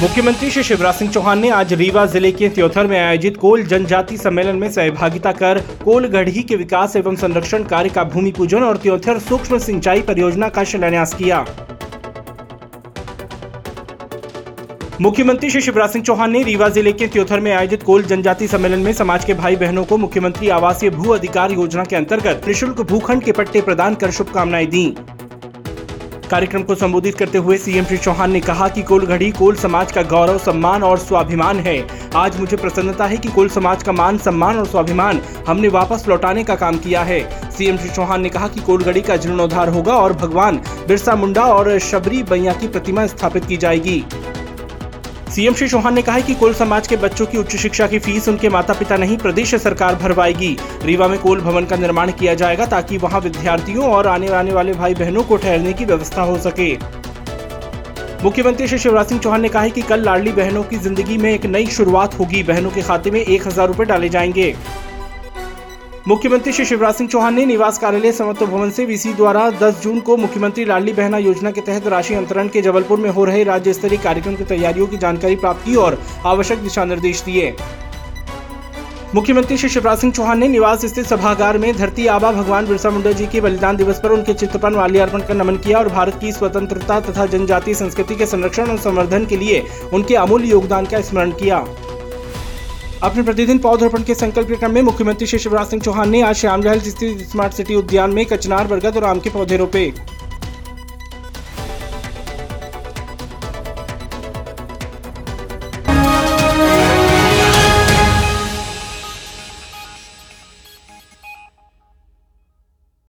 मुख्यमंत्री श्री शिवराज सिंह चौहान ने आज रीवा ज़िले के त्योथर में आयोजित कोल जनजाति सम्मेलन में सहभागिता कर कोल गढ़ी के विकास एवं संरक्षण कार्य का भूमि पूजन और त्योथर सूक्ष्म सिंचाई परियोजना का शिलान्यास किया। मुख्यमंत्री श्री शिवराज सिंह चौहान ने रीवा ज़िले के त्योथर में आयोजित कोल जनजाति सम्मेलन में समाज के भाई बहनों को मुख्यमंत्री आवासीय भू अधिकार योजना के अंतर्गत निशुल्क भूखंड के पट्टे प्रदान कर शुभकामनाएँ दी। कार्यक्रम को संबोधित करते हुए सीएम श्री चौहान ने कहा कि कोलगढ़ी कोल समाज का गौरव, सम्मान और स्वाभिमान है। आज मुझे प्रसन्नता है कि कोल समाज का मान, सम्मान और स्वाभिमान हमने वापस लौटाने का काम किया है। सीएम श्री चौहान ने कहा कि कोलगढ़ी का जीर्णोद्धार होगा और भगवान बिरसा मुंडा और शबरी बैया की प्रतिमा स्थापित की जाएगी। सीएम श्री चौहान ने कहा कि कोल समाज के बच्चों की उच्च शिक्षा की फ़ीस उनके माता पिता नहीं, प्रदेश सरकार भरवाएगी। रीवा में कोल भवन का निर्माण किया जाएगा ताकि वहाँ विद्यार्थियों और आने आने वाले भाई बहनों को ठहरने की व्यवस्था हो सके। मुख्यमंत्री श्री शिवराज सिंह चौहान ने कहा है कि कल लाडली बहनों की ज़िंदगी में एक नई शुरुआत होगी। बहनों के खाते में एक हज़ार रूपए डाले जाएँगे। मुख्यमंत्री श्री शिवराज सिंह चौहान ने निवास कार्यालय समत्व भवन से वीसी द्वारा 10 जून को मुख्यमंत्री लाडली बहना योजना के तहत राशि अंतरण के जबलपुर में हो रहे राज्य स्तरीय कार्यक्रम की तैयारियों की जानकारी प्राप्त की और आवश्यक दिशा निर्देश दिए। मुख्यमंत्री श्री शिवराज सिंह चौहान ने निवास स्थित सभागार में धरती आबा भगवान बिरसा मुंडा जी के बलिदान दिवस पर उनके चित्र पर माल्यार्पण कर नमन किया और भारत की स्वतंत्रता तथा जनजातीय संस्कृति के संरक्षण और संवर्धन के लिए उनके अमूल्य योगदान का स्मरण किया। अपने प्रतिदिन पौधरोपण के संकल्प क्रम में मुख्यमंत्री श्री शिवराज सिंह चौहान ने आज श्यामजहल स्थित स्मार्ट सिटी उद्यान में कचनार, बरगद और आम के पौधे रोपे।